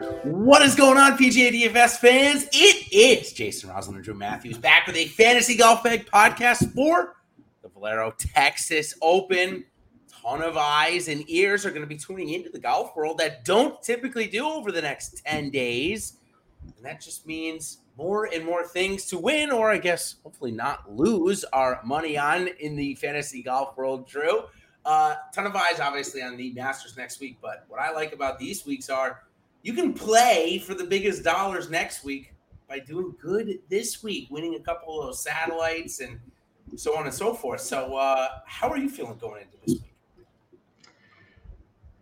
What is going on, PGA DFS fans? It is Jason Roslin and Drew Matthews back with a fantasy golf bag podcast for the Valero Texas Open. Ton of eyes and ears are going to be tuning into the golf world that don't typically do over the next 10 days. And that just means more and more things to win, or I guess hopefully not lose our money on in the fantasy golf world, Drew. Uh, ton of eyes, obviously, on the Masters next week. But what I like about these weeks are you can play for the biggest dollars next week by doing good this week, winning a couple of those satellites and so on and so forth. So, uh, how are you feeling going into this week?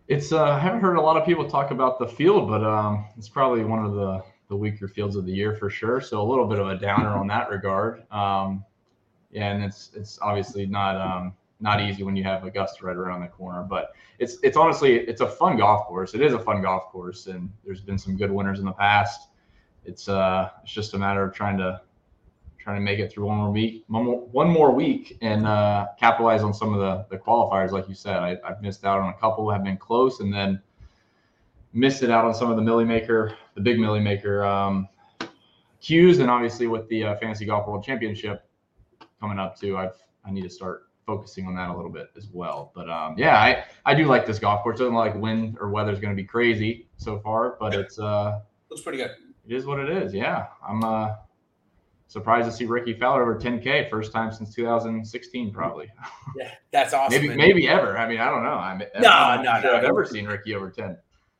It's uh, I haven't heard a lot of people talk about the field, but um, it's probably one of the the weaker fields of the year for sure. So a little bit of a downer on that regard. Um, yeah, and it's it's obviously not um, not easy when you have Augusta right around the corner. But it's it's honestly it's a fun golf course. It is a fun golf course, and there's been some good winners in the past. It's uh it's just a matter of trying to trying to make it through one more week, one more, one more week, and uh, capitalize on some of the the qualifiers. Like you said, I, I've missed out on a couple, have been close, and then missed it out on some of the Milly Maker, the big Milly Maker um, cues, and obviously with the uh, Fantasy Golf World Championship coming up too, I've I need to start focusing on that a little bit as well. But um, yeah, I, I do like this golf course. It doesn't like wind or weather is going to be crazy so far, but it's uh looks pretty good. It is what it is. Yeah, I'm uh surprised to see Rickie Fowler over 10K first time since 2016, probably. Yeah, that's awesome. maybe maybe ever. I mean, I don't know. I'm no, I'm no, sure no. I've ever seen Rickie over 10.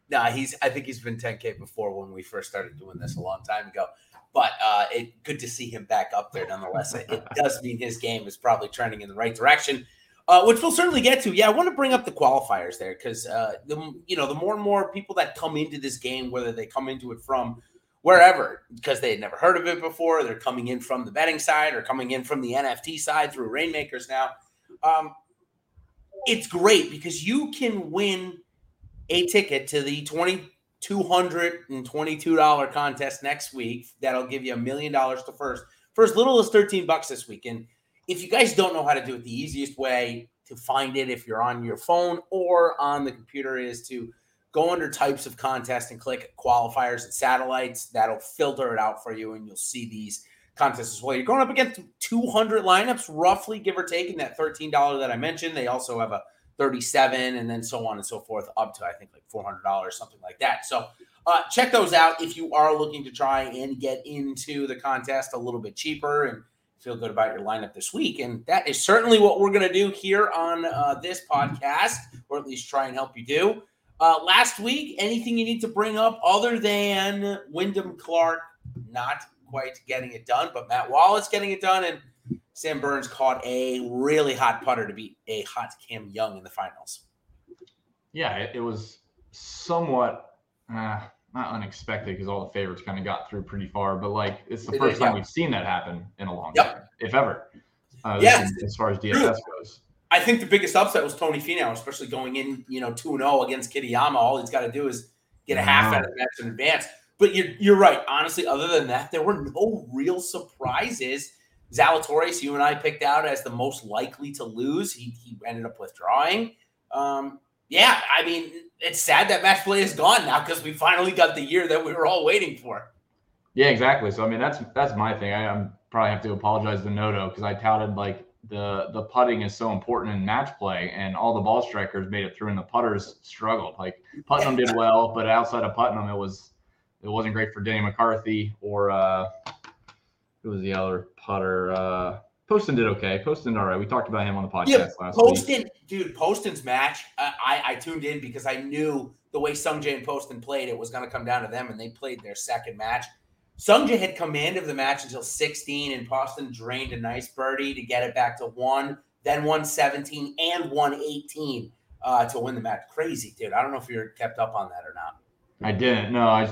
Nah, he's. I think he's been 10k before when we first started doing this a long time ago. But uh, it good to see him back up there nonetheless. it, it does mean his game is probably trending in the right direction uh, which we'll certainly get to. Yeah, I want to bring up the qualifiers there because uh, the you know the more and more people that come into this game, whether they come into it from wherever because they had never heard of it before, they're coming in from the betting side or coming in from the NFT side through Rainmakers now. Um, it's great because you can win a ticket to the twenty two hundred and twenty two dollar contest next week. That'll give you a million dollars to first for as little as thirteen bucks this week and if you guys don't know how to do it, the easiest way to find it if you're on your phone or on the computer is to go under types of contest and click qualifiers and satellites. That'll filter it out for you, and you'll see these contests as well. You're going up against 200 lineups, roughly, give or take, in that $13 that I mentioned. They also have a 37 and then so on and so forth, up to I think like $400, something like that. So uh, check those out if you are looking to try and get into the contest a little bit cheaper and feel good about your lineup this week. And that is certainly what we're going to do here on uh, this podcast, or at least try and help you do. Uh, last week, anything you need to bring up other than Wyndham Clark not quite getting it done, but Matt Wallace getting it done, and Sam Burns caught a really hot putter to beat a hot Cam Young in the finals. Yeah, it, it was somewhat. Uh, not unexpected because all the favorites kind of got through pretty far, but like it's the it first is, time yeah. we've seen that happen in a long yep. time, if ever. Uh, yeah, as far as DFS goes. I think the biggest upset was Tony Finau, especially going in, you know, 2 0 against Kitayama. All he's got to do is get a half out of the match in advance. But you're, you're right. Honestly, other than that, there were no real surprises. Zalatoris, you and I picked out as the most likely to lose. He, he ended up withdrawing. Um, yeah, I mean, it's sad that match play is gone now because we finally got the year that we were all waiting for. Yeah, exactly. So I mean, that's that's my thing. I am probably have to apologize to Noto because I touted like the the putting is so important in match play, and all the ball strikers made it through, and the putters struggled. Like Putnam did well, but outside of Putnam, it was it wasn't great for Danny McCarthy or uh, who was the other putter? Uh, Poston did okay. Poston, all right. We talked about him on the podcast yeah, last Poston, week. dude, Poston's match, uh, I, I tuned in because I knew the way Sungjae and Poston played, it was going to come down to them, and they played their second match. Sungjae had command of the match until 16, and Poston drained a nice birdie to get it back to one, then 117 and 118 uh, to win the match. Crazy, dude. I don't know if you're kept up on that or not. I didn't. No, I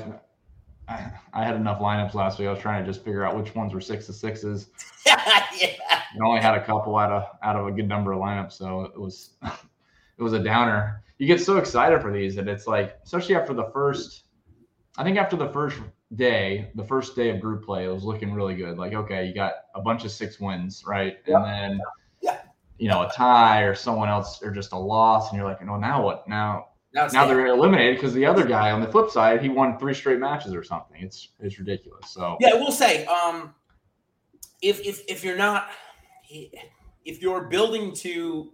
I, had enough lineups last week. I was trying to just figure out which ones were six to sixes. yeah. I only had a couple out of out of a good number of lineups, so it was it was a downer. You get so excited for these, and it's like, especially after the first, I think after the first day, the first day of group play, it was looking really good. Like, okay, you got a bunch of six wins, right? Yep. And then, yeah. you know, a tie or someone else or just a loss, and you're like, no, now what? Now now, now they're eliminated because the other guy on the flip side, he won three straight matches or something. It's it's ridiculous. So yeah, we'll say um, if if if you're not if you're building to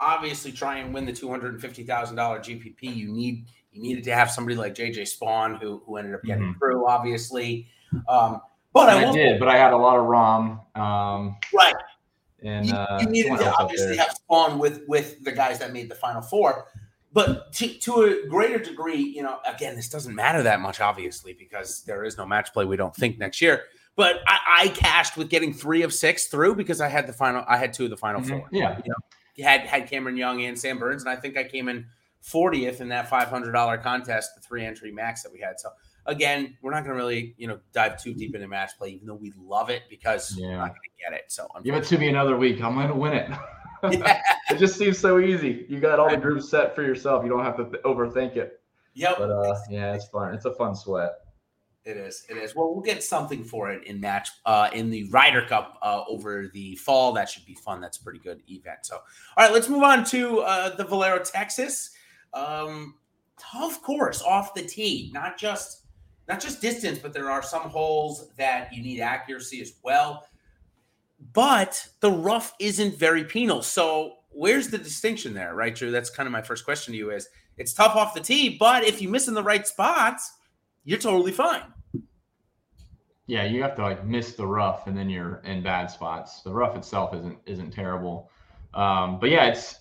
obviously try and win the two hundred and fifty thousand dollar GPP, you need you needed to have somebody like JJ Spaun who who ended up getting mm-hmm. through, obviously. Um, but I, I did, but I had a lot of Rahm. Um, right. And you, uh, you needed to obviously have Spaun with with the guys that made the final four. But to, to a greater degree, you know, again, this doesn't matter that much, obviously, because there is no match play. We don't think next year. But I, I cashed with getting three of six through because I had the final. I had two of the final mm-hmm. four. Yeah, you know, had had Cameron Young and Sam Burns, and I think I came in 40th in that $500 contest, the three entry max that we had. So again, we're not going to really, you know, dive too deep into match play, even though we love it because yeah. we're not going to get it. So give it to me another week. I'm going to win it. Yeah. it just seems so easy. You got all the groups set for yourself. You don't have to th- overthink it. Yep. But uh, yeah, it's fun. It's a fun sweat. It is. It is. Well, we'll get something for it in match uh, in the Ryder Cup uh, over the fall. That should be fun. That's a pretty good event. So, all right, let's move on to uh, the Valero Texas. Um, tough course off the tee, not just not just distance, but there are some holes that you need accuracy as well. But the rough isn't very penal. So where's the distinction there, right, Drew? That's kind of my first question to you is it's tough off the tee, but if you miss in the right spots, you're totally fine. Yeah, you have to like miss the rough and then you're in bad spots. The rough itself isn't isn't terrible. Um, but yeah, it's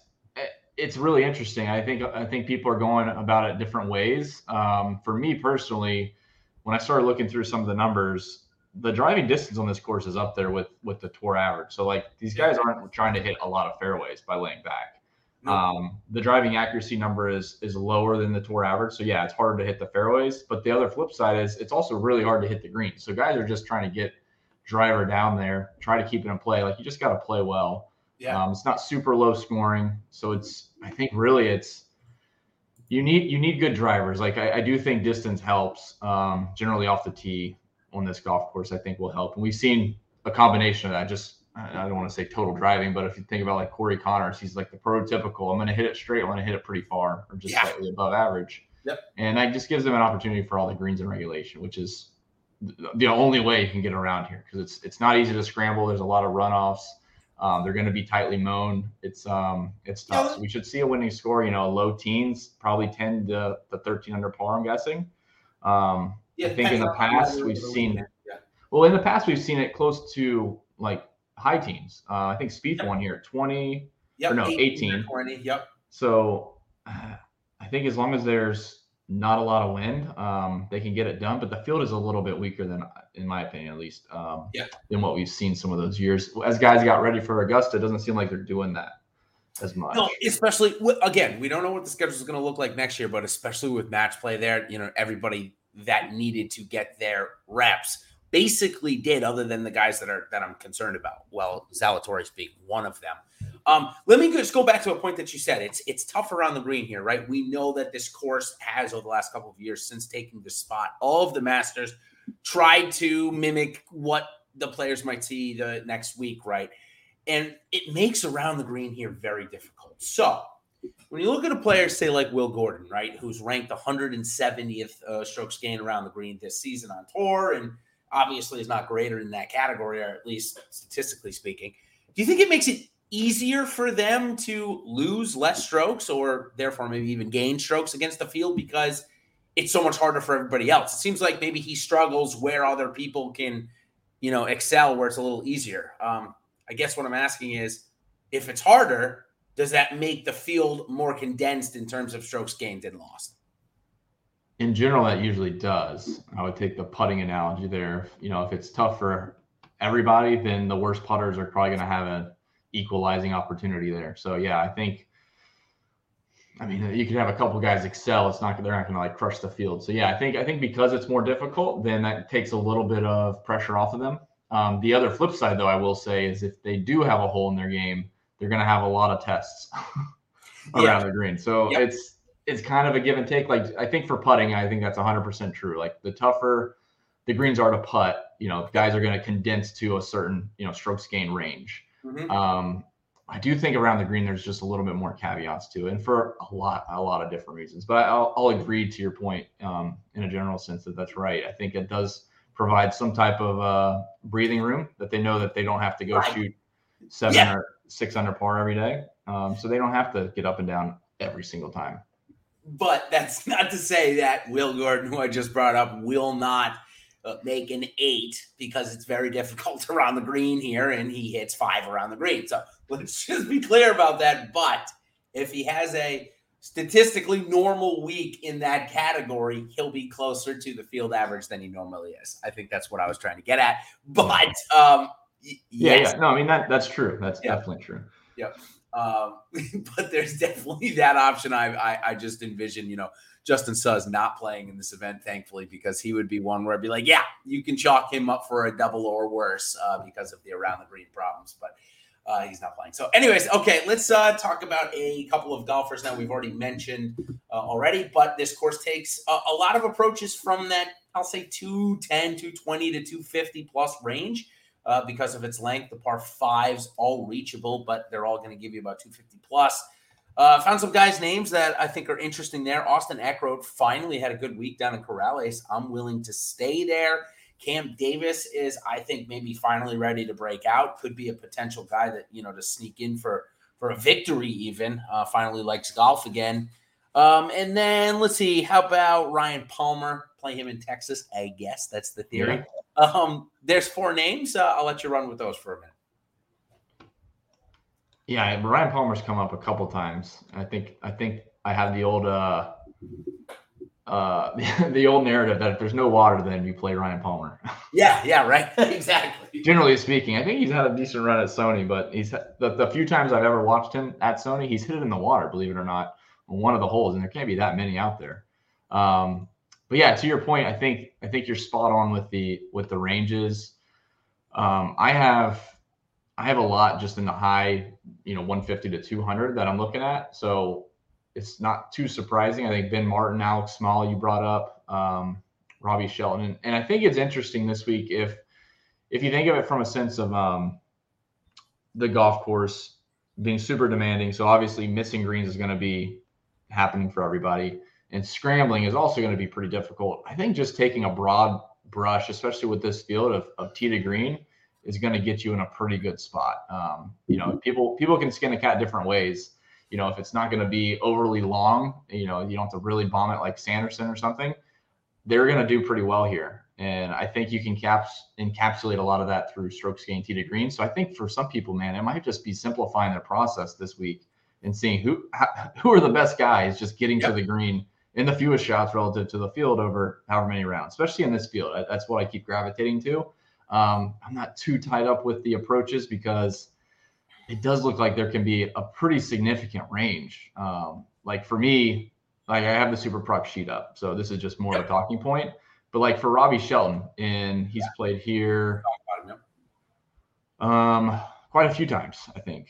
it's really interesting. I think I think people are going about it different ways. Um, for me personally, when I started looking through some of the numbers, the driving distance on this course is up there with with the tour average. So like these guys aren't trying to hit a lot of fairways by laying back. Um, the driving accuracy number is is lower than the tour average. So yeah, it's harder to hit the fairways. But the other flip side is it's also really hard to hit the green. So guys are just trying to get driver down there, try to keep it in play. Like you just got to play well. Yeah. Um, it's not super low scoring, so it's I think really it's you need you need good drivers. Like I, I do think distance helps. Um, generally off the tee on this golf course, I think will help. And we've seen a combination of that. Just I don't want to say total driving, but if you think about like Corey Conners, he's like the prototypical. I'm going to hit it straight. I'm going to hit it pretty far, or just yeah. slightly above average. Yep. And that just gives them an opportunity for all the greens and regulation, which is the only way you can get around here because it's it's not easy to scramble. There's a lot of runoffs. Um, they're going to be tightly mown. It's um, it's tough. So we should see a winning score. You know, low teens, probably ten to, the 13 under par. I'm guessing. Um, yeah, I think in the past we've seen. Yeah. Well, in the past we've seen it close to like high teens. Uh, I think Spieth yep. won here 20. Yep, or no, 18. 18. 20. Yep. So uh, I think as long as there's not a lot of wind. Um, they can get it done, but the field is a little bit weaker than, in my opinion, at least, um, yeah. than what we've seen some of those years. As guys got ready for Augusta, it doesn't seem like they're doing that as much. No, especially again, we don't know what the schedule is going to look like next year, but especially with match play there, you know, everybody that needed to get their reps basically did, other than the guys that are that I'm concerned about. Well, Zalatoris being one of them. Um, let me just go back to a point that you said. It's it's tough around the green here, right? We know that this course has over the last couple of years since taking the spot, all of the Masters tried to mimic what the players might see the next week, right? And it makes around the green here very difficult. So when you look at a player, say like Will Gordon, right, who's ranked 170th uh, strokes gained around the green this season on tour, and obviously is not greater in that category, or at least statistically speaking. Do you think it makes it easier for them to lose less strokes or therefore maybe even gain strokes against the field because it's so much harder for everybody else. It seems like maybe he struggles where other people can, you know, excel where it's a little easier. Um, I guess what I'm asking is if it's harder, does that make the field more condensed in terms of strokes gained and lost? In general, that usually does. I would take the putting analogy there. You know, if it's tough for everybody, then the worst putters are probably going to have an equalizing opportunity there. So yeah, I think. I mean, you could have a couple guys excel. It's not they're not going to like crush the field. So yeah, I think I think because it's more difficult, then that takes a little bit of pressure off of them. Um, the other flip side, though, I will say is if they do have a hole in their game, they're going to have a lot of tests around yeah. the green. So yep. it's it's kind of a give and take. Like I think for putting, I think that's 100% true. Like the tougher the greens are to putt, you know, guys are going to condense to a certain you know strokes gain range. Mm-hmm. Um, I do think around the green there's just a little bit more caveats to it, and for a lot a lot of different reasons. But I'll, I'll agree to your point um, in a general sense that that's right. I think it does provide some type of uh, breathing room that they know that they don't have to go right. shoot seven yeah. or six under par every day, um, so they don't have to get up and down every single time. But that's not to say that Will Gordon, who I just brought up, will not uh, make an eight because it's very difficult around the green here, and he hits five around the green. So let's just be clear about that. But if he has a statistically normal week in that category, he'll be closer to the field average than he normally is. I think that's what I was trying to get at. But um, y- yeah, yeah, no, I mean that that's true. That's yeah. definitely true. Yep. Um, but there's definitely that option. I, I, I just envision, you know, Justin Suh's not playing in this event, thankfully, because he would be one where I'd be like, yeah, you can chalk him up for a double or worse uh, because of the around the green problems. But uh, he's not playing. So, anyways, okay, let's uh, talk about a couple of golfers now. We've already mentioned uh, already, but this course takes a, a, lot of approaches from that, I'll say 210, 220 to 250 plus range uh, because of its length. The par fives all reachable, but they're all going to give you about 250 plus. Uh, found some guys' names that I think are interesting there. Austin Eckroat finally had a good week down in Corales. I'm willing to stay there. Cam Davis is, I think, maybe finally ready to break out. Could be a potential guy that you know to sneak in for for a victory. Even uh, finally likes golf again. Um, and then let's see, how about Ryan Palmer? Play him in Texas, I guess that's the theory. Yeah. Um, there's four names. Uh, I'll let you run with those for a minute. Yeah, Ryan Palmer's come up a couple times. I think I think I have the old uh uh the old narrative that if there's no water, then you play Ryan Palmer. Yeah, yeah, right. exactly. Generally speaking, I think he's had a decent run at Sony, but he's the, the few times I've ever watched him at Sony, he's hit it in the water, believe it or not, one of the holes, and there can't be that many out there. Um, but yeah, to your point, I think I think you're spot on with the with the ranges. Um, I have I have a lot just in the high, you know, 150 to 200 that I'm looking at. So it's not too surprising. I think Ben Martin, Alex Small, you brought up, um, Robbie Shelton, and, and, I think it's interesting this week if if you think of it from a sense of um, the golf course being super demanding. So obviously, missing greens is going to be happening for everybody, and scrambling is also going to be pretty difficult. I think just taking a broad brush, especially with this field of, of tee to green is going to get you in a pretty good spot. Um, you know, people people can skin a cat different ways. You know, if it's not going to be overly long, you know, you don't have to really bomb it like Sanderson or something. They're going to do pretty well here, and I think you can caps encapsulate a lot of that through strokes gain tee to green. So I think for some people, man, it might just be simplifying their process this week and seeing who who are the best guys just getting yep. to the green in the fewest shots relative to the field over however many rounds, especially in this field. That's what I keep gravitating to. Um, I'm not too tied up with the approaches because it does look like there can be a pretty significant range. Um, like for me, like I have the Super Proc sheet up, so this is just more of a talking point. But like for Robbie Shelton, and he's played here um, quite a few times, I think,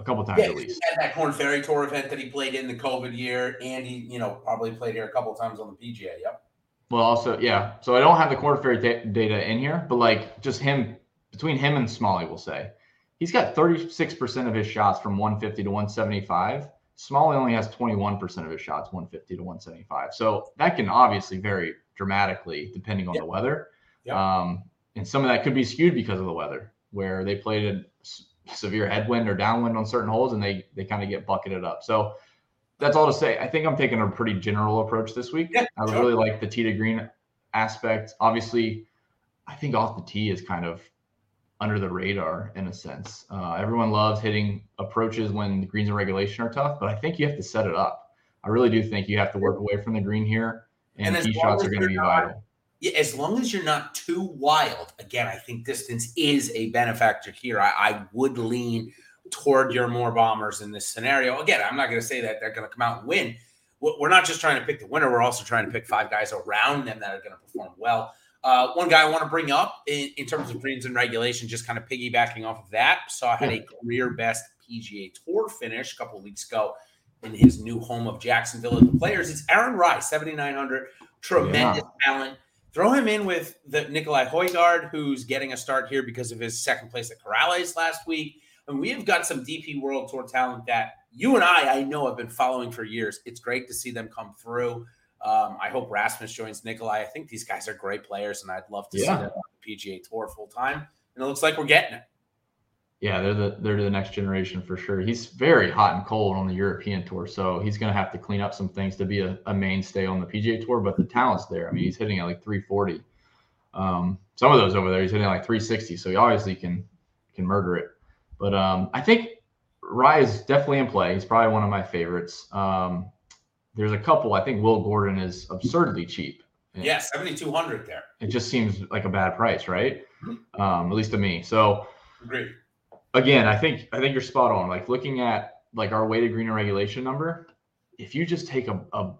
a couple times yeah, at least. Had that Korn Ferry Tour event that he played in the COVID year, and he, you know, probably played here a couple times on the PGA. Yep. Well, also, yeah. So I don't have the Korn Ferry data in here, but like just him between him and Smalley, we'll say he's got 36% of his shots from 150 to 175. Smalley only has 21% of his shots 150 to 175. So that can obviously vary dramatically depending on yep. the weather. Yep. Um, and some of that could be skewed because of the weather, where they played a severe headwind or downwind on certain holes and they they kind of get bucketed up. So that's all to say. I think I'm taking a pretty general approach this week. Yeah, I sure. really like the tee to green aspect. Obviously, I think off the tee is kind of under the radar in a sense. Uh, everyone loves hitting approaches when the greens and regulation are tough, but I think you have to set it up. I really do think you have to work away from the green here, and, and tee shots are going to be vital. Yeah, as long as you're not too wild. Again, I think distance is a benefactor here. I, I would lean toward your more bombers in this scenario. Again, I'm not going to say that they're going to come out and win. We're not just trying to pick the winner. We're also trying to pick five guys around them that are going to perform well. Uh, one guy I want to bring up in, in, terms of greens and regulation, just kind of piggybacking off of that. So I had a career best PGA Tour finish a couple of weeks ago in his new home of Jacksonville. The players, it's Aaron Rai, 7,900, tremendous yeah. talent. Throw him in with the Nicolai Højgaard, who's getting a start here because of his second place at Corales last week. And we have got some DP World Tour talent that you and I, I know, have been following for years. It's great to see them come through. Um, I hope Rasmus joins Nicolai. I think these guys are great players, and I'd love to yeah. see them on the PGA Tour full time. And it looks like we're getting it. Yeah, they're the they're the next generation for sure. He's very hot and cold on the European tour, so he's going to have to clean up some things to be a, a, mainstay on the PGA tour. But the talent's there. I mean, he's hitting at like 340. Um, some of those over there, he's hitting like 360, so he obviously can can murder it. But um, I think Rai is definitely in play. He's probably one of my favorites. Um, there's a couple. I think Will Gordon is absurdly cheap. Yeah, 7,200 there. It just seems like a bad price, right? Mm-hmm. Um, at least to me. So, Agreed. Again, I think I think you're spot on. Like looking at like our weighted green regulation number, if you just take a, a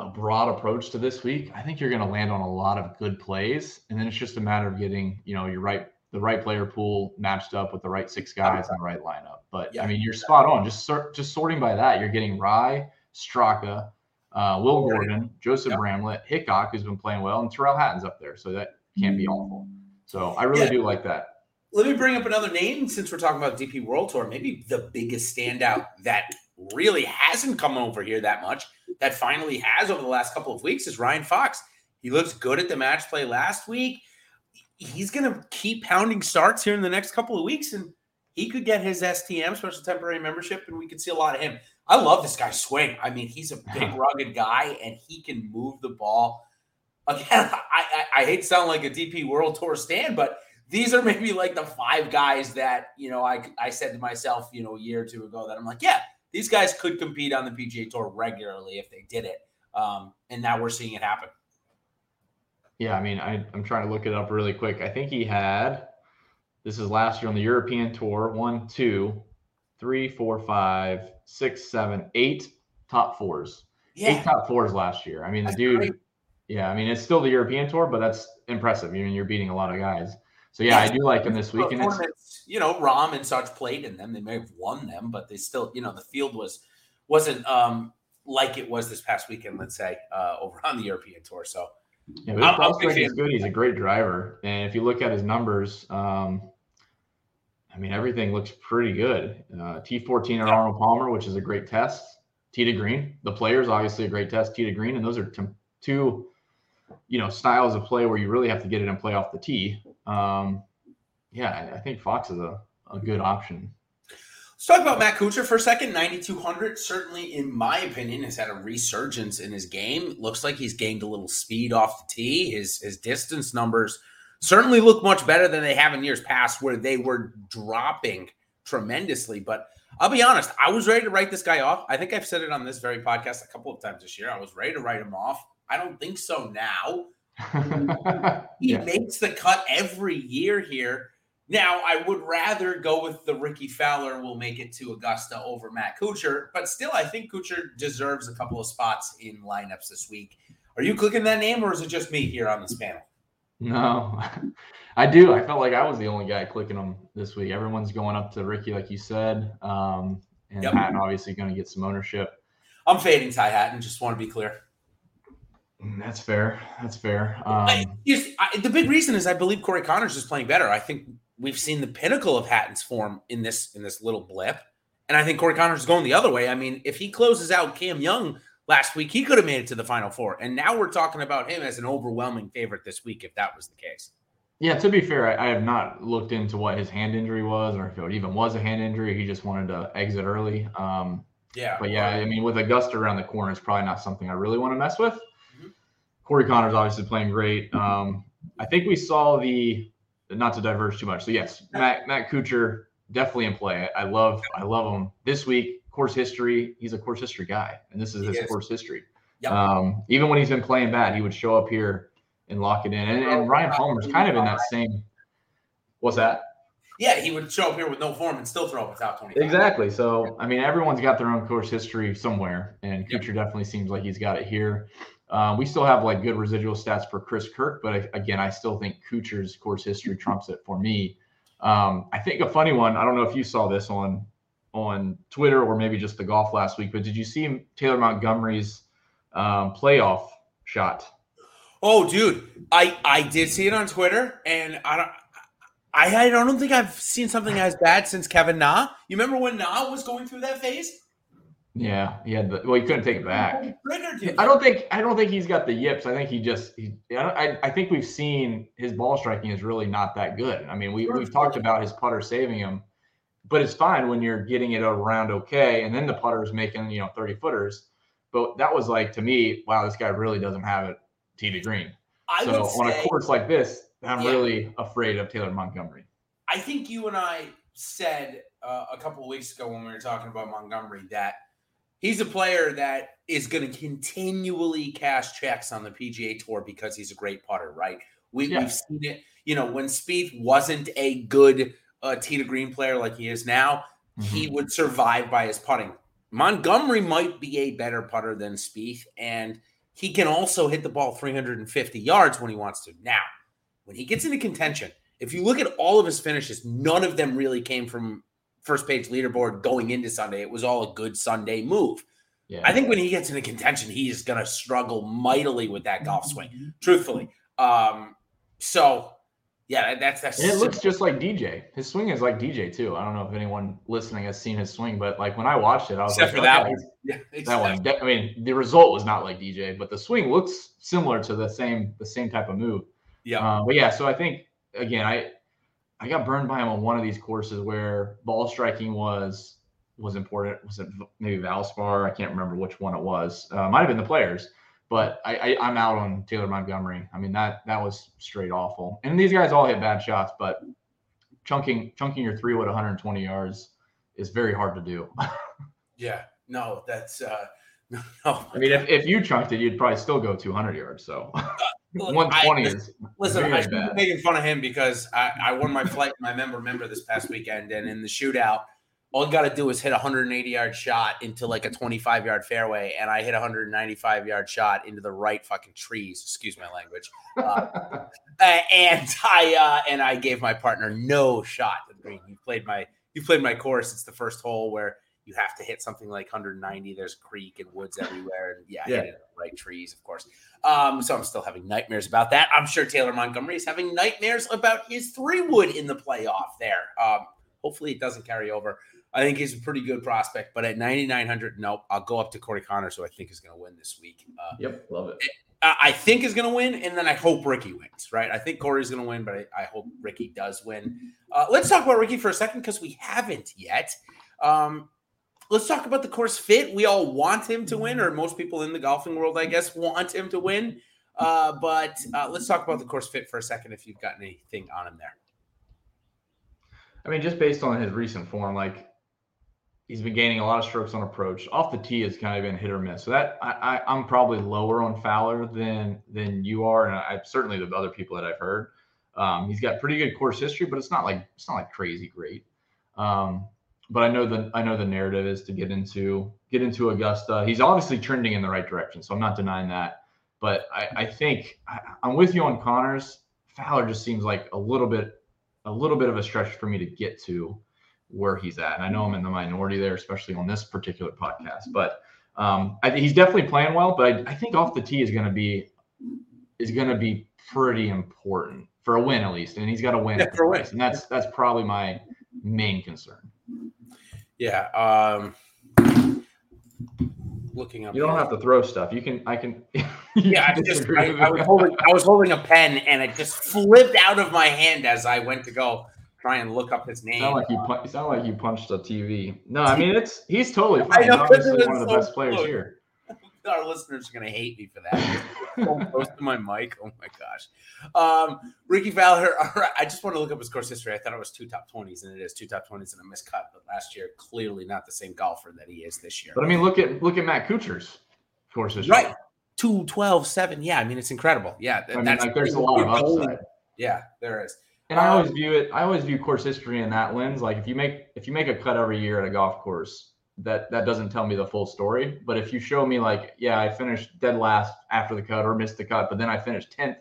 a broad approach to this week, I think you're going to land on a lot of good plays, and then it's just a matter of getting you know your right the right player pool matched up with the right six guys in the right lineup. But yeah. I mean, you're spot on. Just sort, just sorting by that, you're getting Rai, Straka, uh, Will Gordon, Joseph yep. Bramlett, Hickok, who's been playing well, and Tyrrell Hatton's up there. So that can't be awful. So I really yeah. do like that. Let me bring up another name since we're talking about DP World Tour. Maybe the biggest standout that really hasn't come over here that much, that finally has over the last couple of weeks, is Ryan Fox. He looks good at the match play last week. He's going to keep pounding starts here in the next couple of weeks, and he could get his STM, special temporary membership, and we could see a lot of him. I love this guy's swing. I mean, he's a big, rugged guy, and he can move the ball. Again, I, I, I hate to sound like a DP World Tour stand, but these are maybe like the five guys that you know I I said to myself, you know, a year or two ago that I'm like, yeah, these guys could compete on the PGA Tour regularly if they did it. Um, and now we're seeing it happen. Yeah, I mean, I, I'm trying to look it up really quick. I think he had this is last year on the European Tour one, two, three, four, five, six, seven, eight top fours. Yeah. Eight top fours last year. I mean, that's the dude, great. yeah, I mean, it's still the European tour, but that's impressive. I mean, you're beating a lot of guys. So yeah, I do like him this week. And it's, you know, Rahm and such played in them. They may have won them, but they still, you know, the field was wasn't um like it was this past weekend, let's say, uh, over on the European tour. So yeah, his prospect is good. He's a great driver. And if you look at his numbers, um, I mean, everything looks pretty good. Uh, T14 at Arnold Palmer, which is a great test. T to green. The players obviously a great test. T to green, and those are t- two, you know, styles of play where you really have to get it and play off the tee. Um, yeah, I, I think Fox is a, a good option. Let's talk about Matt Kuchar for a second. 9,200, certainly, in my opinion, has had a resurgence in his game. Looks like he's gained a little speed off the tee. His his distance numbers certainly look much better than they have in years past where they were dropping tremendously. But I'll be honest, I was ready to write this guy off. I think I've said it on this very podcast a couple of times this year. I was ready to write him off. I don't think so now. he yeah. makes the cut every year here. Now, I would rather go with the Rickie Fowler will make it to Augusta over Matt Kuchar, but still, I think Kuchar deserves a couple of spots in lineups this week. Are you clicking that name, or is it just me here on this panel? No, I do. I felt like I was the only guy clicking them this week. Everyone's going up to Rickie, like you said, um, and yep. Hatton obviously going to get some ownership. I'm fading Ty Hatton. Just want to be clear. Mm, that's fair. That's fair. Um, I, I, the big reason is I believe Corey Conners is playing better. I think we've seen the pinnacle of Hatton's form in this in this little blip, and I think Corey Conners is going the other way. I mean, if he closes out Cam Young last week, he could have made it to the final four. And now we're talking about him as an overwhelming favorite this week, if that was the case. Yeah, to be fair, I, I, have not looked into what his hand injury was or if it even was a hand injury. He just wanted to exit early. Um, yeah. But yeah, I mean, with Augusta around the corner, it's probably not something I really want to mess with. Corey Conners obviously playing great. Um, I think we saw the, not to diverge too much. So yes, Matt, Matt Kuchar definitely in play. I love, I love him this week course history. He's a course history guy, and this is he his is. course history. Yep. Um, even when he's been playing bad, he would show up here and lock it in. And, and Ryan Palmer's kind of in that same. What's that? Yeah, he would show up here with no form and still throw up without 20. Exactly. So, I mean, everyone's got their own course history somewhere, and Kuchar yep. definitely seems like he's got it here. Uh, we still have like good residual stats for Chris Kirk, but I, again, I still think Kuchar's course history trumps it for me. Um, I think a funny one. I don't know if you saw this on on Twitter or maybe just the golf last week, but did you see Taylor Montgomery's um, playoff shot? Oh, dude, I I did see it on Twitter, and I don't. I, I don't think I've seen something as bad since Kevin Na. You remember when Na was going through that phase? Yeah, he had the well. He couldn't take it back. I don't think I don't think he's got the yips. I think he just. He, I, I think we've seen his ball striking is really not that good. I mean, we we've talked about his putter saving him, but it's fine when you're getting it around okay, and then the putter is making you know thirty footers. But that was like to me, wow, this guy really doesn't have it tee to green. I so on a course like this, I'm yeah. really afraid of Taylor Montgomery. I think you and I said uh, a couple weeks ago when we were talking about Montgomery that he's a player that is going to continually cash checks on the PGA Tour because he's a great putter, right? We, have seen it. You know, when Spieth wasn't a good uh, tee to green player like he is now, mm-hmm. he would survive by his putting. Montgomery might be a better putter than Spieth, and he can also hit the ball 350 yards when he wants to. Now, when he gets into contention, if you look at all of his finishes, none of them really came from first page leaderboard going into Sunday. It was all a good Sunday move. Yeah. I think when he gets into contention, he is going to struggle mightily with that golf swing, mm-hmm. truthfully. Um, so, yeah, that's that's. And it looks just like DJ. His swing is like DJ too. I don't know if anyone listening has seen his swing, but like when I watched it, I was Except like, for that one. Yeah, that one. I mean, the result was not like DJ, but the swing looks similar to the same the same type of move. Yeah. Uh, but yeah, so I think again, I I got burned by him on one of these courses where ball striking was was important. Was it maybe Valspar? I can't remember which one it was. Uh, might have been the players, but I, I am out on Taylor Montgomery. I mean that that was straight awful. And these guys all hit bad shots, but chunking chunking your three wood 120 yards is very hard to do. yeah, no, that's uh, no. I mean, if, if you chunked it, you'd probably still go 200 yards. So. Uh, 120 is listen. I am making fun of him because I, I won my flight, my member member this past weekend, and in the shootout, all you got to do is hit a 180 yard shot into like a 25 yard fairway, and I hit a 195 yard shot into the right fucking trees. Excuse my language. Uh, and I uh, and I gave my partner no shot to the green. You played my you played my course. It's the first hole where you have to hit something like 190. There's creek and woods everywhere, and yeah, yeah. hit it right trees, of course. Um, so I'm still having nightmares about that. I'm sure Taylor Montgomery is having nightmares about his three wood in the playoff there. Um, hopefully it doesn't carry over. I think he's a pretty good prospect, but at 9,900, nope. I'll go up to Corey Connor, who I think is going to win this week. Uh, yep, love it. I think is going to win, and then I hope Rickie wins. Right? I think Corey's going to win, but I, I, hope Rickie does win. Uh, let's talk about Rickie for a second because we haven't yet. Um, let's talk about the course fit. We all want him to win, or most people in the golfing world, I guess, want him to win. Uh, but uh, let's talk about the course fit for a second. If you've got anything on him there, I mean, just based on his recent form, like he's been gaining a lot of strokes on approach. Off the tee has kind of been hit or miss. So that I, I am probably lower on Fowler than than you are, and I certainly the other people that I've heard. Um, he's got pretty good course history, but it's not like it's not like crazy great. Um, but I know the I know the narrative is to get into get into Augusta. He's obviously trending in the right direction, so I'm not denying that. But I, I think I, I'm with you on Conners. Fowler just seems like a little bit a little bit of a stretch for me to get to where he's at. And I know I'm in the minority there, especially on this particular podcast. But um, I, he's definitely playing well. But I, I think off the tee is going to be is going to be pretty important for a win at least, and he's got to win. Yeah, for a win. And that's that's probably my main concern. Yeah. Um, looking up. You don't have to throw stuff. You can. I can. yeah, I just. I, I, was holding. I was holding a pen, and it just flipped out of my hand as I went to go try and look up his name. Sound like you. Pun- sound like you punched a TV. No, I mean it's. He's totally fine. He's obviously one of the so best players here our listeners are going to hate me for that. close to my mic. Oh my gosh. Um, Rickie Fowler. All right. I just want to look up his course history. I thought it was two top 20s, and it is two top 20s and a miscut. But last year, clearly not the same golfer that he is this year. But I mean, look at look at Matt Kuchar's course history. Right. 2, 12, 7. Yeah. I mean, it's incredible. Yeah. I mean, like, there's a lot of upside. Yeah, there is. And I always view it. I always view course history in that lens. Like if you make if you make a cut every year at a golf course, that that doesn't tell me the full story. But if you show me like, yeah, I finished dead last after the cut or missed the cut, but then I finished tenth,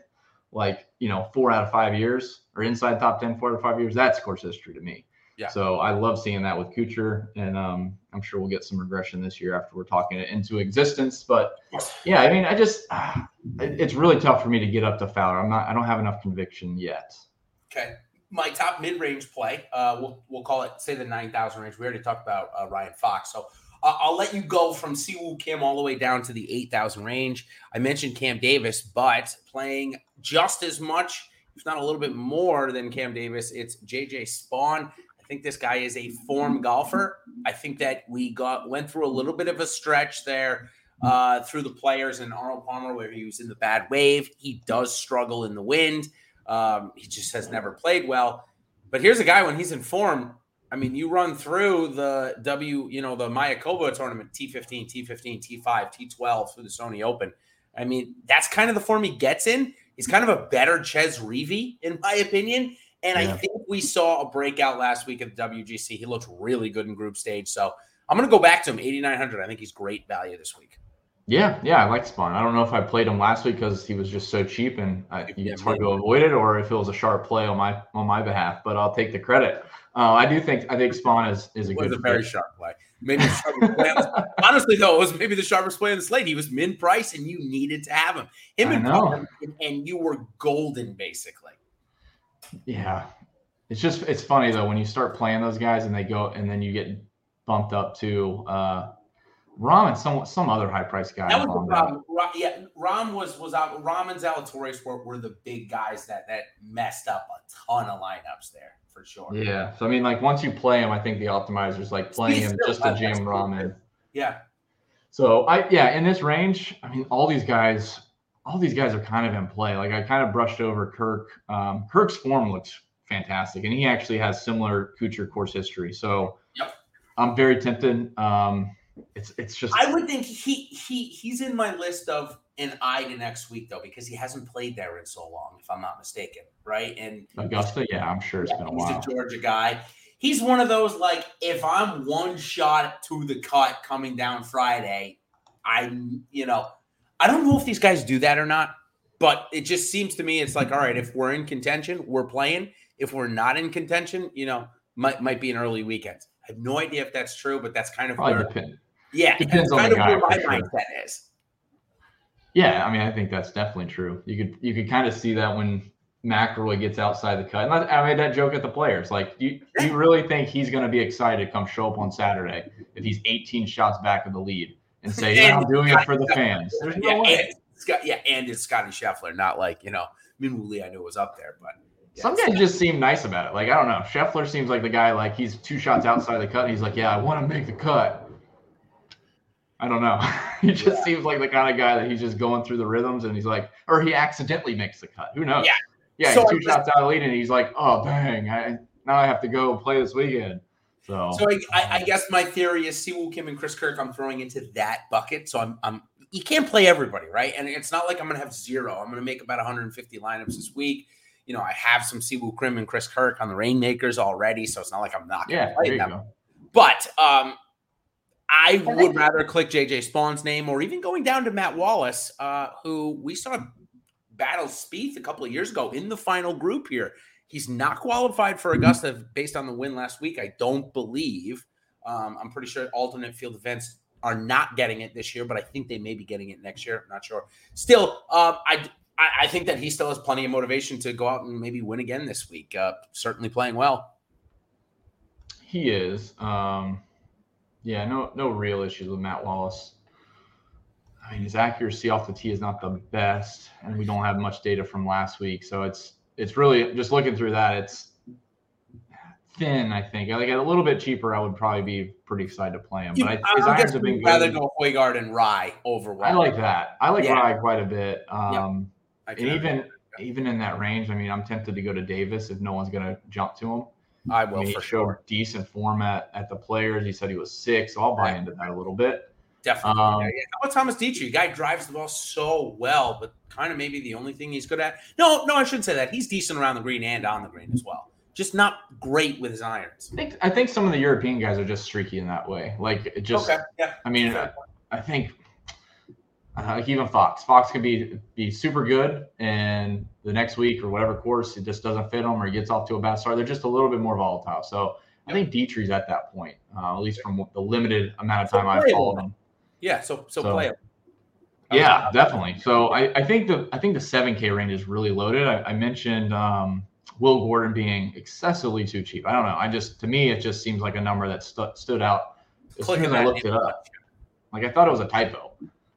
like you know, four out of five years or inside top 10, four out of five years, that's course history to me. Yeah. So I love seeing that with Kuchar, and um, I'm sure we'll get some regression this year after we're talking it into existence. But yeah, I mean, I just it's really tough for me to get up to Fowler. I'm not. I don't have enough conviction yet. Okay. my top mid range play. Uh, we'll we'll call it say the nine thousand range. We already talked about uh, Ryan Fox, so I'll let you go from Siwoo Kim all the way down to the eight thousand range. I mentioned Cam Davis, but playing just as much, if not a little bit more than Cam Davis, it's JJ Spaun. I think this guy is a form golfer. I think that we got went through a little bit of a stretch there uh, through the players and Arnold Palmer where he was in the bad wave. He does struggle in the wind. Um, he just has never played well. But here's a guy when he's in form. I mean, you run through the W, you know, the Mayakoba tournament, T15, T15, T5, T12 through the Sony Open. I mean, that's kind of the form he gets in. He's kind of a better Chez Reavie, in my opinion. And yeah. I think we saw a breakout last week at the WGC. He looked really good in group stage. So I'm going to go back to him, 8,900. I think he's great value this week. Yeah, yeah, I like Spaun. I don't know if I played him last week because he was just so cheap and uh, I, it's hard to avoid it, or if it was a sharp play on my on my behalf. But I'll take the credit. Uh, I do think I think Spaun is is a good. a very sharp play. Maybe play honestly though, it was maybe the sharpest play on the slate. He was min price, and you needed to have him. Him and, and and you were golden basically. Yeah, it's just it's funny though when you start playing those guys and they go and then you get bumped up to. Uh, and some some other high price guy. That was the problem. Ra- yeah, Rahm was was out. Rahm and Zalatoris were, were the big guys that that messed up a ton of lineups there for sure. Yeah, so I mean, like once you play him, I think the optimizers like playing him just to jam Rahm in. Yeah. So I yeah in this range, I mean, all these guys, all these guys are kind of in play. Like I kind of brushed over Kirk. Um, Kirk's form looks fantastic, and he actually has similar Kuchar course history. So yep. I'm very tempted. Um, it's it's just I would think he he he's in my list of an eye to next week though because he hasn't played there in so long, if I'm not mistaken, right? And Augusta, yeah, I'm sure it's yeah, been a he's while. He's a Georgia guy. He's one of those like if I'm one shot to the cut coming down Friday, I'm you know I don't know if these guys do that or not, but it just seems to me it's like all right if we're in contention, we're playing. If we're not in contention, you know, might might be an early weekend. I have no idea if that's true, but that's kind of Probably where depend. Yeah, depends on the guy. my mindset sure. is. Yeah, I mean, I think that's definitely true. You could you could kind of see that when McIlroy gets outside the cut. And I made that joke at the players. Like, do you, you really think he's going to be excited to come show up on Saturday if he's 18 shots back of the lead and say, "Yeah, I'm doing it for the fans"? There's no yeah, way. And Scott, yeah, and it's Scotty Scheffler, not like you know Min Lee. I knew was up there, but yeah, some guys just seem nice about it. Like I don't know, Scheffler seems like the guy like he's two shots outside the cut. And he's like, "Yeah, I want to make the cut." I don't know. he just yeah. seems like the kind of guy that he's just going through the rhythms and he's like, or he accidentally makes the cut. Who knows? Yeah. Yeah, so two just, shots out of lead and he's like, oh dang, I now I have to go play this weekend. So, so I, I, guess my theory is Siwoo Kim and Chris Kirk. I'm throwing into that bucket. So I'm, I'm you can't play everybody, right? And it's not like I'm going to have zero. I'm going to make about 150 lineups this week. You know, I have some Siwoo Kim and Chris Kirk on the Rainmakers already, so it's not like I'm not going to yeah, play them. Go. But um, I would rather click JJ Spaun's name or even going down to Matt Wallace, uh, who we saw battle Spieth a couple of years ago in the final group here. He's not qualified for Augusta based on the win last week. I don't believe. Um, I'm pretty sure alternate field events are not getting it this year, but I think they may be getting it next year. I'm not sure. Still, um, I I think that he still has plenty of motivation to go out and maybe win again this week. Uh, certainly playing well. He is. Um, yeah, no, no real issues with Matt Wallace. I mean, his accuracy off the tee is not the best, and we don't have much data from last week, so it's it's really just looking through that. It's thin, I think. Like at a little bit cheaper, I would probably be pretty excited to play him. But I, his irons have been rather go Højgaard and Rai over. I like that. I like yeah. Rai quite a bit. Um, yep. and even even in that range, I mean, I'm tempted to go to Davis if no one's going to jump to him. I will I mean, for sure. Decent format at the players. He said he was six. so I'll buy into that a little bit. Definitely. Um, yeah, How about Thomas Detry? Guy drives the ball so well, but kind of maybe the only thing he's good at. No, no, I shouldn't say that. He's decent around the green and on the green as well. Just not great with his irons. I think, I think some of the European guys are just streaky in that way. Like it just. Okay. Yeah. I mean, I, I think uh, like even Fox. Fox can be be super good, and the next week or whatever course it just doesn't fit him or he gets off to a bad start. They're just a little bit more volatile. So I think Detry's at that point, uh, at least from the limited amount of time I've followed him. Yeah, so so, so play him. Yeah, definitely. So I, I think the I think the seven K range is really loaded. I, I mentioned um, Will Gordon being excessively too cheap. I don't know. I just to me it just seems like a number that stu- stood out as soon as I looked it up. Like I thought it was a typo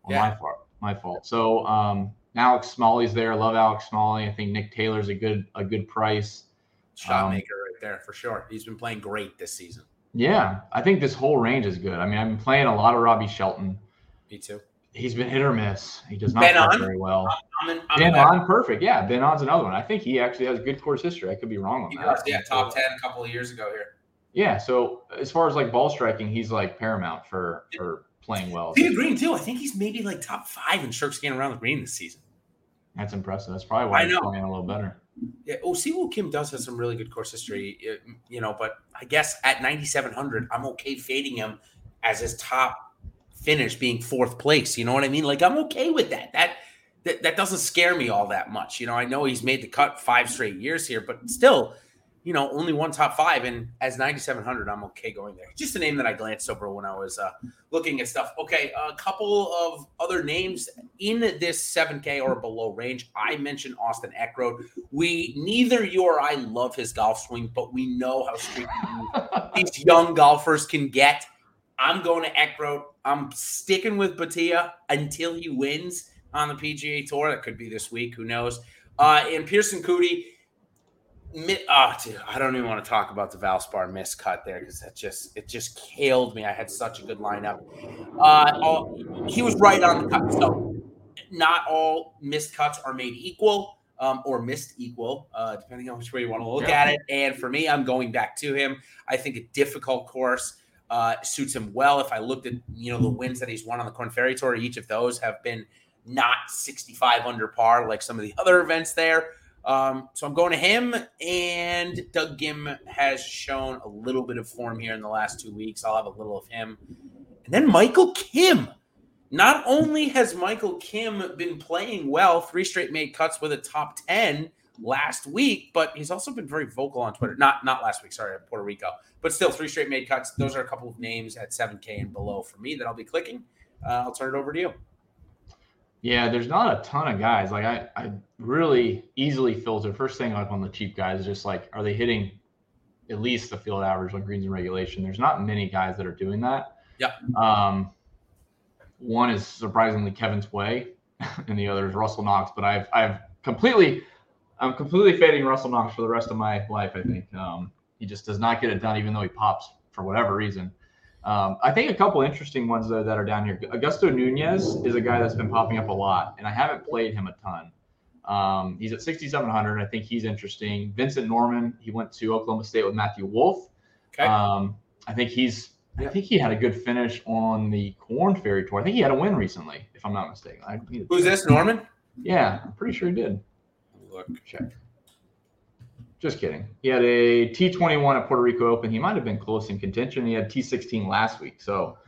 on yeah. my fault. My fault. So um, Alex Smalley's there. I love Alex Smalley. I think Nick Taylor's a good a good price. Shot um, maker right there for sure. He's been playing great this season. Yeah, I think this whole range is good. I mean, I've been playing a lot of Robbie Shelton. Me too. He's been hit or miss. He does not ben play on. very well. I'm in, I'm ben on, perfect. Yeah, Ben An's another one. I think he actually has good course history. I could be wrong on he that. Does, yeah, top ten a couple of years ago here. Yeah, so as far as like ball striking, he's like paramount for for playing well. Peter Green too. I think he's maybe like top five in strokes gained around the green this season. That's impressive. That's probably why I he's playing a little better. Yeah, oh, Siwoo Kim does have some really good course history, you know, but I guess at 9,700, I'm okay fading him as his top finish being fourth place. You know what I mean? Like, I'm okay with that. That that, that doesn't scare me all that much. You know, I know he's made the cut five straight years here, but still, you know, only one top five. And as 9,700, I'm okay going there. Just a name that I glanced over when I was uh, looking at stuff. Okay, a couple of other names in this 7K or below range. I mentioned Austin Eckroat. We, neither you or I love his golf swing, but we know how streaky these young golfers can get. I'm going to Eckroat. I'm sticking with Bhatia until he wins on the PGA Tour. That could be this week. Who knows? Uh, and Pearson Coody oh, dude, I don't even want to talk about the Valspar miscut there because that just it just killed me. I had such a good lineup. Uh, all, he was right on the cut. So not all missed cuts are made equal um, or missed equal, uh, depending on which way you want to look yeah. at it. And for me, I'm going back to him. I think a difficult course uh, suits him well. If I looked at you know the wins that he's won on the Korn Ferry Tour, each of those have been not 65 under par like some of the other events there. Um, so I'm going to him, and Doug Ghim has shown a little bit of form here in the last two weeks. I'll have a little of him. And then Michael Kim. Not only has Michael Kim been playing well, three straight made cuts with a top 10 last week, but he's also been very vocal on Twitter. Not not last week, sorry, Puerto Rico, but still three straight made cuts. Those are a couple of names at 7K and below for me that I'll be clicking. Uh, I'll turn it over to you. Yeah, there's not a ton of guys. Like I, I really easily filter. First thing like on the cheap guys is just like, are they hitting at least the field average on greens and regulation? There's not many guys that are doing that. Yeah. Um, one is surprisingly Kevin Tway, and the other is Russell Knox. But I've I've completely I'm completely fading Russell Knox for the rest of my life. I think um, he just does not get it done, even though he pops for whatever reason. Um, I think a couple interesting ones though that are down here. Augusto Nunez is a guy that's been popping up a lot, and I haven't played him a ton. Um, he's at 6,700. I think he's interesting. Vincent Norrman, he went to Oklahoma State with Matthew Wolff. Okay. Um, I think he's. I think he had a good finish on the Korn Ferry Tour. I think he had a win recently, if I'm not mistaken. I, Who's this, Norrman? Yeah, I'm pretty sure he did. Look, check. Just kidding. He had a T21 at Puerto Rico Open. He might have been close in contention. He had T16 last week. So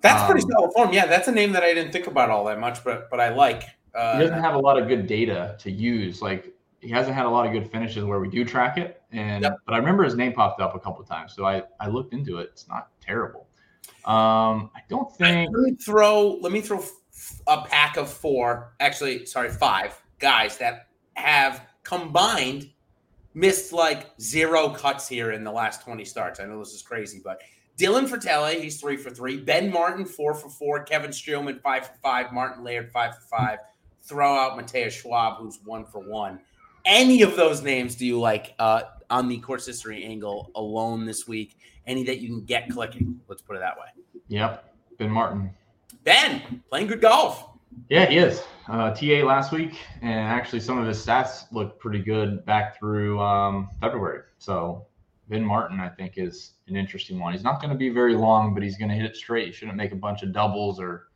that's um, pretty solid form. Yeah, that's a name that I didn't think about all that much, but but I like. Uh, he doesn't have a lot of good data to use. Like he hasn't had a lot of good finishes where we do track it. And yep. but I remember his name popped up a couple times, so I I looked into it. It's not terrible. Um, I don't think. Let me throw. Let me throw a pack of four. Actually, sorry, five guys that have combined missed like zero cuts here in the last 20 starts. I know this is crazy, but Dylan Frittelli, he's three for three. Ben Martin, four for four. Kevin Streelman, five for five. Martin Laird, five for five. Throw out Matthias Schwab, who's one for one. Any of those names do you like uh, on the course history angle alone this week? Any that you can get clicking? Let's put it that way. Yep. Ben Martin. Ben, playing good golf. Yeah, he is. Uh, TA last week, and actually some of his stats look pretty good back through um, February. So Ben Martin, I think, is an interesting one. He's not going to be very long, but he's going to hit it straight. He shouldn't make a bunch of doubles or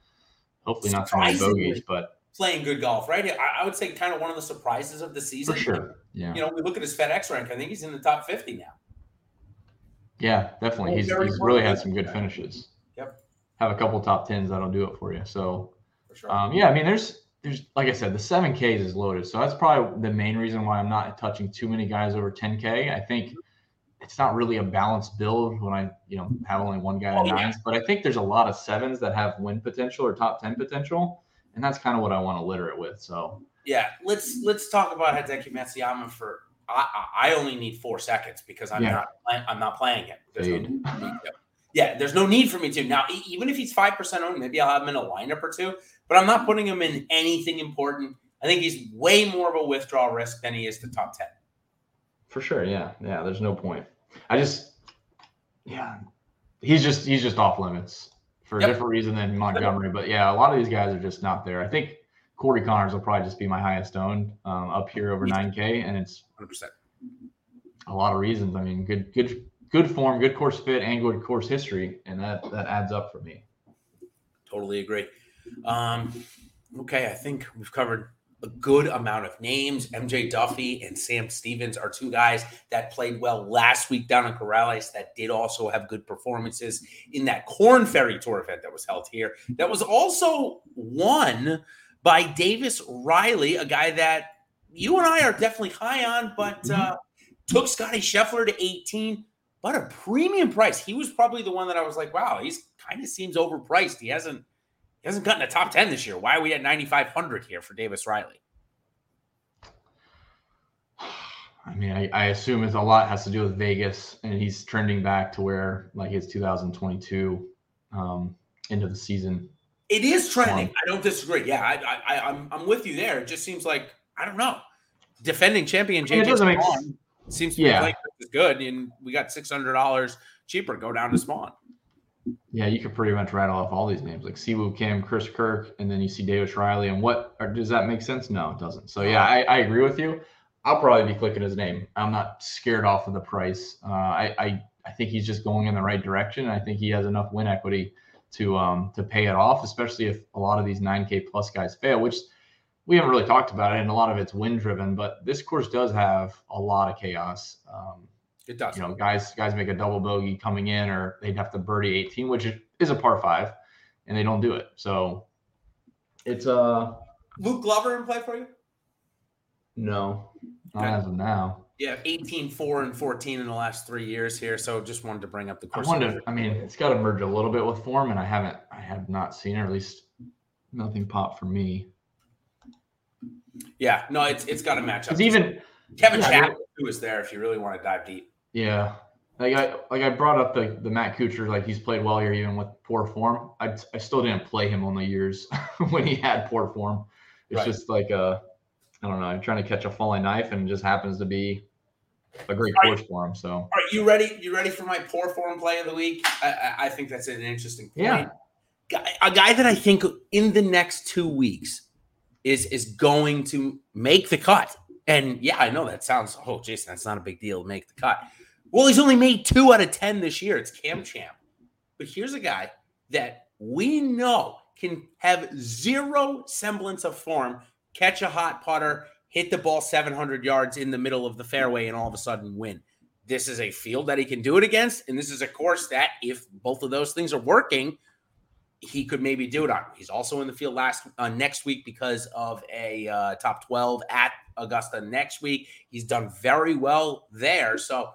hopefully not so many bogeys, but playing good golf, right? I, I, would say kind of one of the surprises of the season. For sure. Yeah. You know, we look at his FedEx rank. I think he's in the top 50 now. Yeah, definitely. He's, he's really had some good finishes. Yep. Have a couple top tens that'll do it for you. So Sure. Um, yeah, I mean, there's there's like I said, the seven Ks is loaded, so that's probably the main reason why I'm not touching too many guys over 10K. I think it's not really a balanced build when I you know have only one guy in oh, nines, yeah. but I think there's a lot of sevens that have win potential or top 10 potential, and that's kind of what I want to litter it with. So yeah, let's let's talk about Hideki Matsuyama for I, I only need four seconds because I'm Yeah. not I'm not playing him. There's no Fade. need for me to. Yeah, there's no need for me to. Now, even if he's five percent owned, maybe I'll have him in a lineup or two. But I'm not putting him in anything important. I think he's way more of a withdrawal risk than he is the top ten. For sure, yeah, yeah. There's no point. I just, yeah, he's just he's just off limits for Yep. a different reason than Montgomery. But yeah, a lot of these guys are just not there. I think Corey Conners will probably just be my highest owned um, up here over 9K, and it's Hundred percent. a lot of reasons. I mean, good good good form, good course fit, and good course history, and that that adds up for me. Totally agree. Um, okay, I think we've covered a good amount of names. MJ Daffue and Sam Stevens are two guys that played well last week down in Corales that did also have good performances in that Korn Ferry Tour event that was held here. That was also won by Davis Riley, a guy that you and I are definitely high on, but uh, took Scottie Scheffler to 18, but a premium price. He was probably the one that I was like, wow, he's kind of seems overpriced. He hasn't he hasn't gotten a top 10 this year. Why are we at 9,500 here for Davis Riley? I mean, I, I assume it's a lot has to do with Vegas, and he's trending back to where like his 2022 um, end of the season. It is trending. Wow. I don't disagree. Yeah, I, I, I, I'm, I'm with you there. It just seems like I don't know. Defending champion mean, it JJ doesn't make seems to be Yeah. playing just as good, and we got six hundred dollars cheaper. Go down to Spaun. Yeah, you could pretty much rattle off all these names like Siwoo Kim, Chris Kirk, and then you see Davis Riley. And what or does that make sense? No, it doesn't. So yeah, I, I agree with you. I'll probably be clicking his name. I'm not scared off of the price. Uh, I, I I think he's just going in the right direction. I think he has enough win equity to um to pay it off, especially if a lot of these 9K plus guys fail, which we haven't really talked about it, and a lot of it's wind driven. But this course does have a lot of chaos. Um, It does. you know, guys guys make a double bogey coming in, or they'd have to birdie 18, which is a par five, and they don't do it. So it's uh Luke Glover in play for you? no, not Okay. as of now. Yeah, 18, 4, and 14 in the last three years here. So just wanted to bring up the I course. wonder. I mean, it's got to merge a little bit with form, and I haven't. I have not seen it. Or at least nothing popped for me. Yeah, no, it's it's got to match up. Even Kevin yeah, Chapman who is there if you really want to dive deep. yeah, like I like I brought up the the Matt Kuchar, like he's played well here even with poor form. I I still didn't play him on the years when he had poor form. It's Right. just like uh I don't know. I'm trying to catch a falling knife, and it just happens to be a great Right. course for him. So right, you ready? You ready for my poor form play of the week? I, I, I think that's an interesting point. Yeah. A guy that I think in the next two weeks is is going to make the cut. And yeah, I know that sounds, oh, Jason, that's not a big deal to make the cut. Well, he's only made two out of 10 this year. It's Cam Champ. But here's a guy that we know can have zero semblance of form, catch a hot putter, hit the ball 700 yards in the middle of the fairway, and all of a sudden win. This is a field that he can do it against. And this is a course that, if both of those things are working, he could maybe do it on. He's also in the field last uh, next week because of a uh, top 12 at Augusta next week. He's done very well there. So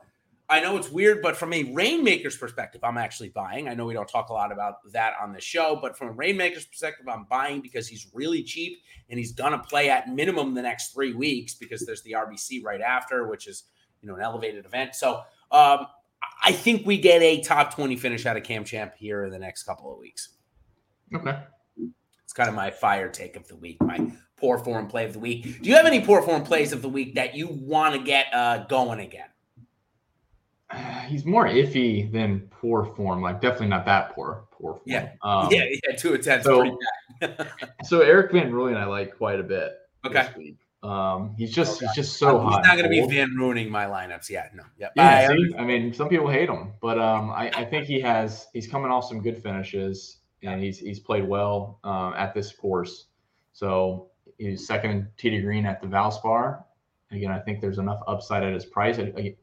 I know it's weird, but from a Rainmaker's perspective, I'm actually buying. I know we don't talk a lot about that on the show, but from a Rainmaker's perspective, I'm buying because he's really cheap and he's going to play at minimum the next three weeks because there's the RBC right after, which is you know an elevated event. So um, I think we get a top 20 finish out of Cam Champ here in the next couple of weeks. Okay. It's kind of my fire take of the week, my poor form play of the week. Do you have any poor form plays of the week that you want to get uh, going again? He's more iffy than poor form. Like definitely not that poor. Poor form. Yeah. Um, yeah, yeah, two attempts. so- So Erik Van Rooyen, I like quite a bit. Okay. Um, he's just Okay. he's just so He's hot. not going to be Van ruining my lineups yet. No. Yep. Yeah, I-? I mean, some people hate him, but um, I, I think he has. He's coming off some good finishes, and he's he's played well um, at this course. So he's second in tee green at the Valspar. Again, I think there's enough upside at his price. I, I-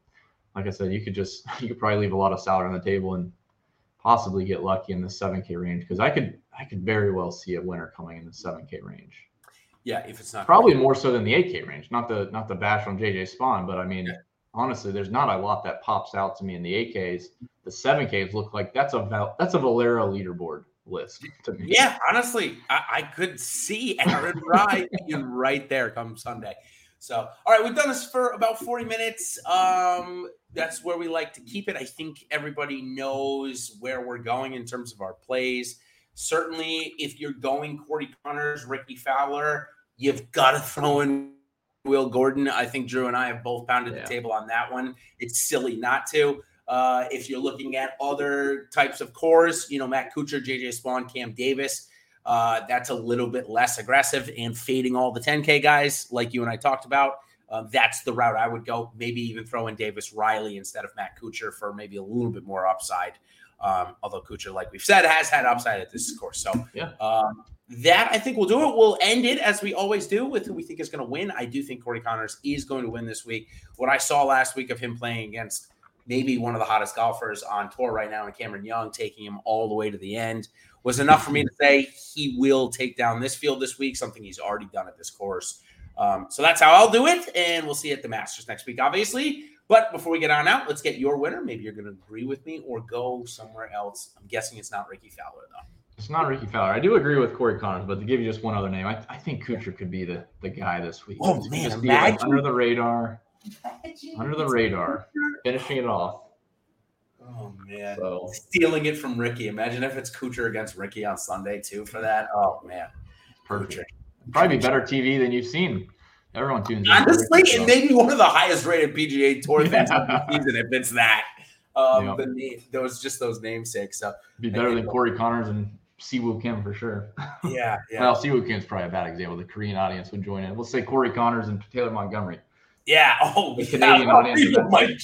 like I said, you could just you could probably leave a lot of salary on the table and possibly get lucky in the seven K range because I could I could very well see a winner coming in the seven K range. yeah, if it's not Probably more so than the 8K range. Not the not the bash on JJ Spaun, but I mean, Yeah. honestly, there's not a lot that pops out to me in the 8Ks. The 7Ks look like that's a Val, that's a Valero leaderboard list to me. Yeah, honestly, I, I could see Aaron Rai being right there come Sunday. So, all right, we've done this for about 40 minutes. Um, that's where we like to keep it. I think everybody knows where we're going in terms of our plays. Certainly, if you're going Corey Conners, Rickie Fowler, you've got to throw in Will Gordon. I think Drew and I have both pounded yeah. the table on that one. It's silly not to. Uh, if you're looking at other types of cores, you know, Matt Kuchar, JJ Spaun, Cam Davis, uh, that's a little bit less aggressive and fading all the 10K guys, like you and I talked about. Uh, that's the route I would go. Maybe even throw in Davis Riley instead of Matt Kuchar for maybe a little bit more upside. Um, although Kuchar, like we've said, has had upside at this course. So yeah. Um, that I think we'll do it. We'll end it as we always do with who we think is going to win. I do think Corey Conners is going to win this week. What I saw last week of him playing against maybe one of the hottest golfers on tour right now, and Cameron Young taking him all the way to the end was enough for me to say he will take down this field this week, something he's already done at this course. Um, so that's how I'll do it, and we'll see you at the Masters next week, obviously. But before we get on out, let's get your winner. Maybe you're going to agree with me or go somewhere else. I'm guessing it's not Rickie Fowler, though. It's not Rickie Fowler. I do agree with Corey Conners, but to give you just one other name, I, I think Kuchar could be the, the guy this week. Oh, man. Just be like under the radar. Under the radar. Finishing it off. Oh man, so, stealing it from Rickie. Imagine if it's Kuchar against Rickie on Sunday too for that. Oh man, perfect. Probably be better TV than you've seen. Everyone tunes in. Honestly, it may be one of the highest rated PGA Tour things of the season if it's that. Um, yep. the those just those namesakes. So be better than Corey Conners and Siwoo Kim for sure. Yeah, yeah. well, Siwoo Kim's probably a bad example. The Korean audience would join in. We'll say Corey Conners and Taylor Montgomery. Yeah. Oh, the Canadian yeah. audience. People might,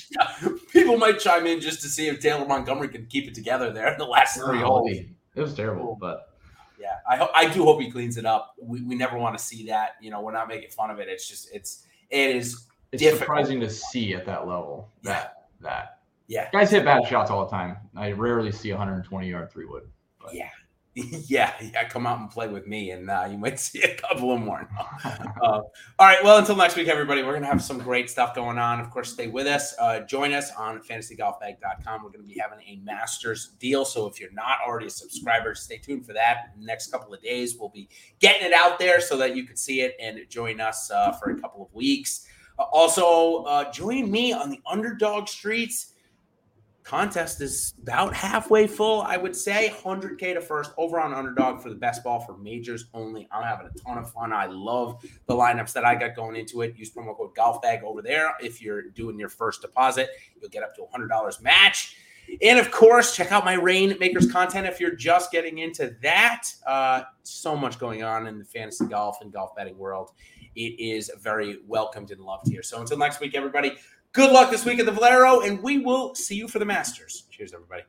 people might chime in just to see if Taylor Montgomery can keep it together there in the last three oh, holes. It was terrible, but yeah, I ho- I do hope he cleans it up. We, we never want to see that. You know, we're not making fun of it. It's just it's it is. It's difficult. surprising to see at that level. That yeah. that yeah, guys hit bad shots all the time. I rarely see 120 yard three wood. But. Yeah, yeah, yeah, come out and play with me, and uh, you might see a couple of more. uh, all right, well, until next week, everybody, we're going to have some great stuff going on. Of course, stay with us. Uh, join us on fantasygolfbag.com. We're going to be having a master's deal. So if you're not already a subscriber, stay tuned for that. next couple of days, we'll be getting it out there so that you can see it and join us uh, for a couple of weeks. Uh, also, uh, join me on the underdog streets contest is about halfway full, I would say. 100K to first over on underdog for the best ball for majors only. I'm having a ton of fun. I love the lineups that I got going into it. Use promo code GolfBag over there. If you're doing your first deposit, you'll get up to $100 match. And of course, check out my Rainmakers content if you're just getting into that. Uh, so much going on in the fantasy golf and golf betting world. It is very welcomed and loved here. So until next week, everybody, Good luck this week at the Valero, and we will see you for the Masters. Cheers, everybody.